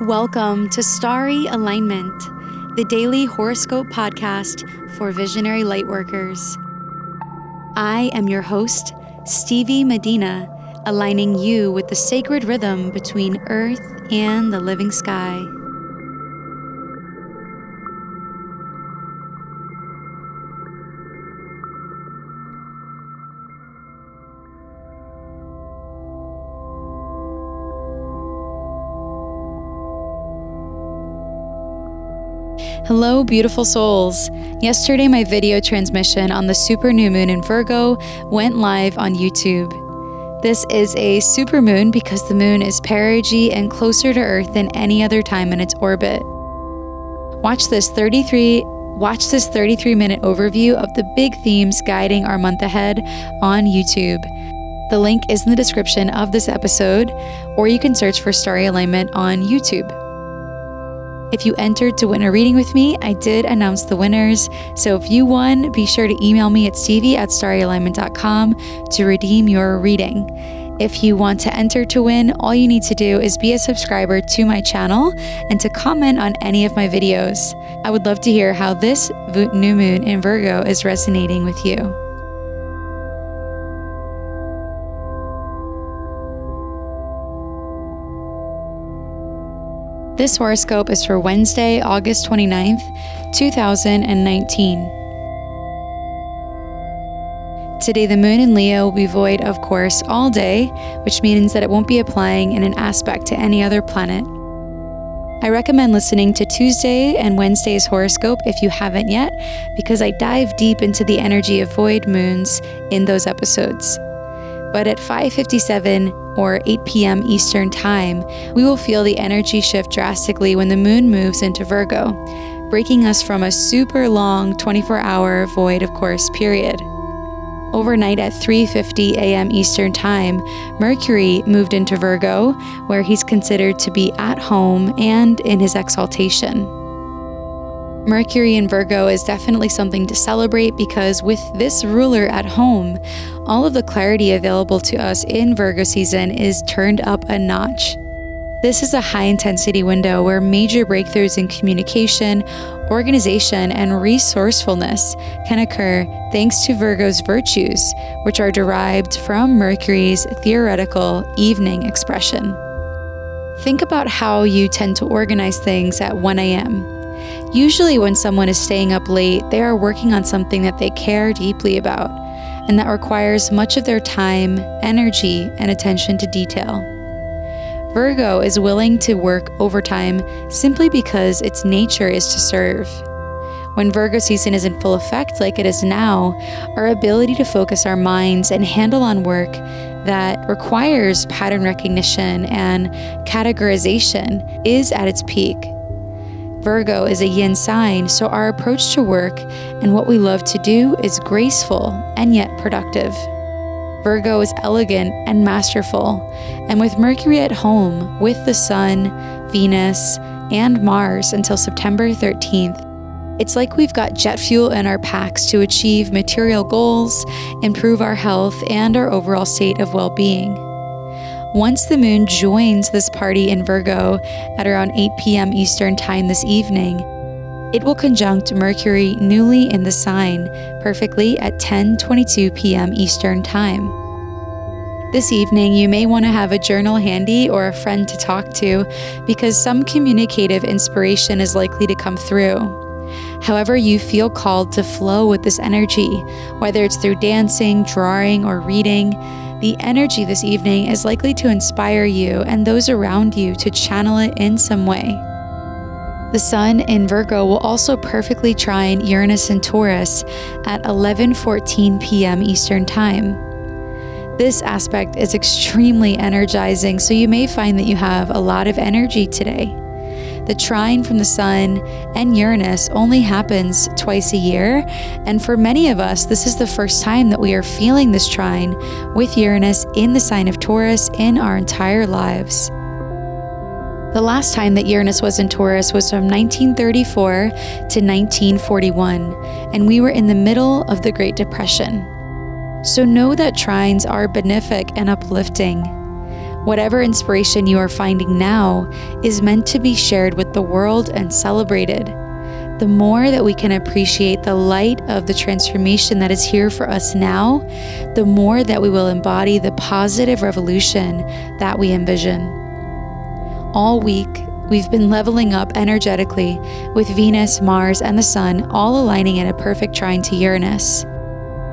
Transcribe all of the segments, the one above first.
Welcome to Starry Alignment, the daily horoscope podcast for visionary lightworkers. I am your host, Stevie Medina, aligning you with the sacred rhythm between earth and the living sky. Hello, beautiful souls. Yesterday, my video transmission on the super new moon in Virgo went live on YouTube. This is a super moon because the moon is perigee and closer to Earth than any other time in its orbit. Watch this 33 watch this 33 minute overview of the big themes guiding our month ahead on YouTube. The link is in the description of this episode, or you can search for Starry Alignment on YouTube. If you entered to win a reading with me, I did announce the winners. So if you won, be sure to email me at stevie at starryalignment.com to redeem your reading. If you want to enter to win, all you need to do is be a subscriber to my channel and to comment on any of my videos. I would love to hear how this new moon in Virgo is resonating with you. This horoscope is for Wednesday, August 29th, 2019. Today, the moon in Leo will be void, of course, all day, which means that it won't be applying in an aspect to any other planet. I recommend listening to Tuesday and Wednesday's horoscope if you haven't yet, because I dive deep into the energy of void moons in those episodes. But at 5:57 or 8 p.m. Eastern Time, we will feel the energy shift drastically when the moon moves into Virgo, breaking us from a super long 24-hour void of course period. Overnight at 3:50 a.m. Eastern Time, Mercury moved into Virgo, where he's considered to be at home and in his exaltation. Mercury in Virgo is definitely something to celebrate because with this ruler at home, all of the clarity available to us in Virgo season is turned up a notch. This is a high intensity window where major breakthroughs in communication, organization, and resourcefulness can occur thanks to Virgo's virtues, which are derived from Mercury's theoretical evening expression. Think about how you tend to organize things at 1 a.m. Usually, when someone is staying up late, they are working on something that they care deeply about and that requires much of their time, energy, and attention to detail. Virgo is willing to work overtime simply because its nature is to serve. When Virgo season is in full effect, like it is now, our ability to focus our minds and handle on work that requires pattern recognition and categorization is at its peak. Virgo is a yin sign, so our approach to work and what we love to do is graceful and yet productive. Virgo is elegant and masterful, and with Mercury at home, with the Sun, Venus, and Mars until September 13th, it's like we've got jet fuel in our packs to achieve material goals, improve our health, and our overall state of well being. Once the moon joins this party in Virgo at around 8 p.m. Eastern Time this evening, it will conjunct Mercury newly in the sign perfectly at 10:22 p.m. Eastern Time. This evening, you may want to have a journal handy or a friend to talk to because some communicative inspiration is likely to come through. However, you feel called to flow with this energy, whether it's through dancing, drawing, or reading, the energy this evening is likely to inspire you and those around you to channel it in some way. The Sun in Virgo will also perfectly trine Uranus and Taurus at 11:14 p.m. Eastern Time. This aspect is extremely energizing, so you may find that you have a lot of energy today. The trine from the Sun and Uranus only happens twice a year, and for many of us, this is the first time that we are feeling this trine with Uranus in the sign of Taurus in our entire lives. The last time that Uranus was in Taurus was from 1934 to 1941, and we were in the middle of the Great Depression. So know that trines are benefic and uplifting. Whatever inspiration you are finding now is meant to be shared with the world and celebrated. The more that we can appreciate the light of the transformation that is here for us now, the more that we will embody the positive revolution that we envision. All week, we've been leveling up energetically with Venus, Mars, and the Sun all aligning in a perfect trine to Uranus.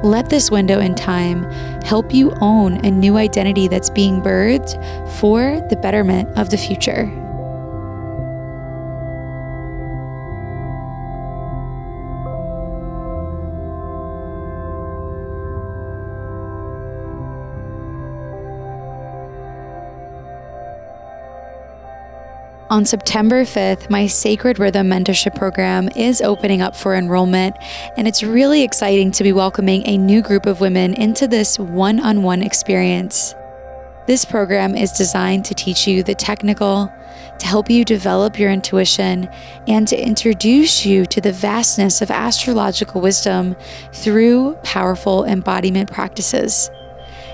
Let this window in time help you own a new identity that's being birthed for the betterment of the future. On September 5th, my Sacred Rhythm Mentorship Program is opening up for enrollment, and it's really exciting to be welcoming a new group of women into this one on one experience. This program is designed to teach you the technical, to help you develop your intuition, and to introduce you to the vastness of astrological wisdom through powerful embodiment practices.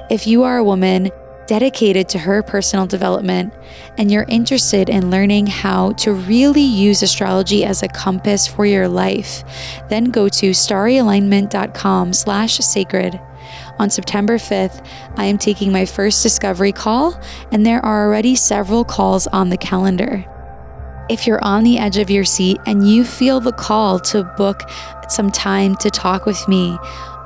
If you are a woman, dedicated to her personal development and you're interested in learning how to really use astrology as a compass for your life, then go to starryalignment.com slash sacred. On September 5th, I am taking my first discovery call, and there are already several calls on the calendar. If you're on the edge of your seat and you feel the call to book some time to talk with me,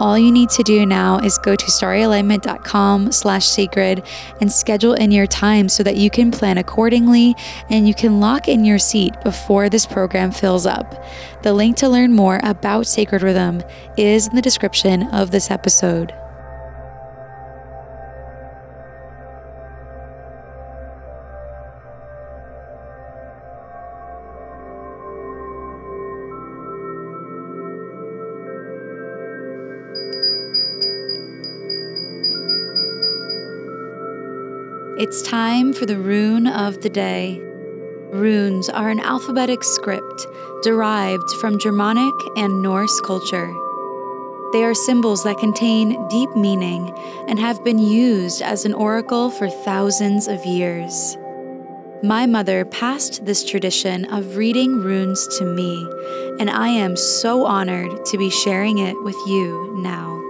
all you need to do now is go to starryalignment.com slash sacred and schedule in your time so that you can plan accordingly and you can lock in your seat before this program fills up. The link to learn more about Sacred Rhythm is in the description of this episode. It's time for the rune of the day. Runes are an alphabetic script derived from Germanic and Norse culture. They are symbols that contain deep meaning and have been used as an oracle for thousands of years. My mother passed this tradition of reading runes to me, and I am so honored to be sharing it with you now.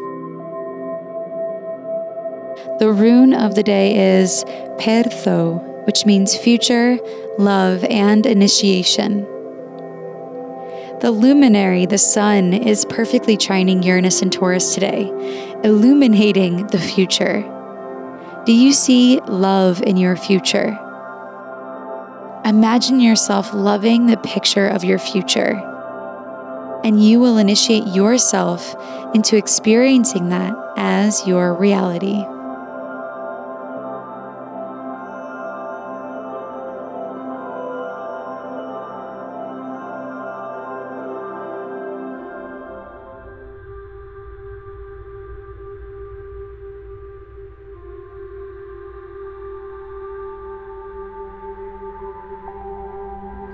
The rune of the day is Perthro, which means future, love, and initiation. The luminary, the sun, is perfectly trining Uranus and Taurus today, illuminating the future. Do you see love in your future? Imagine yourself loving the picture of your future, and you will initiate yourself into experiencing that as your reality.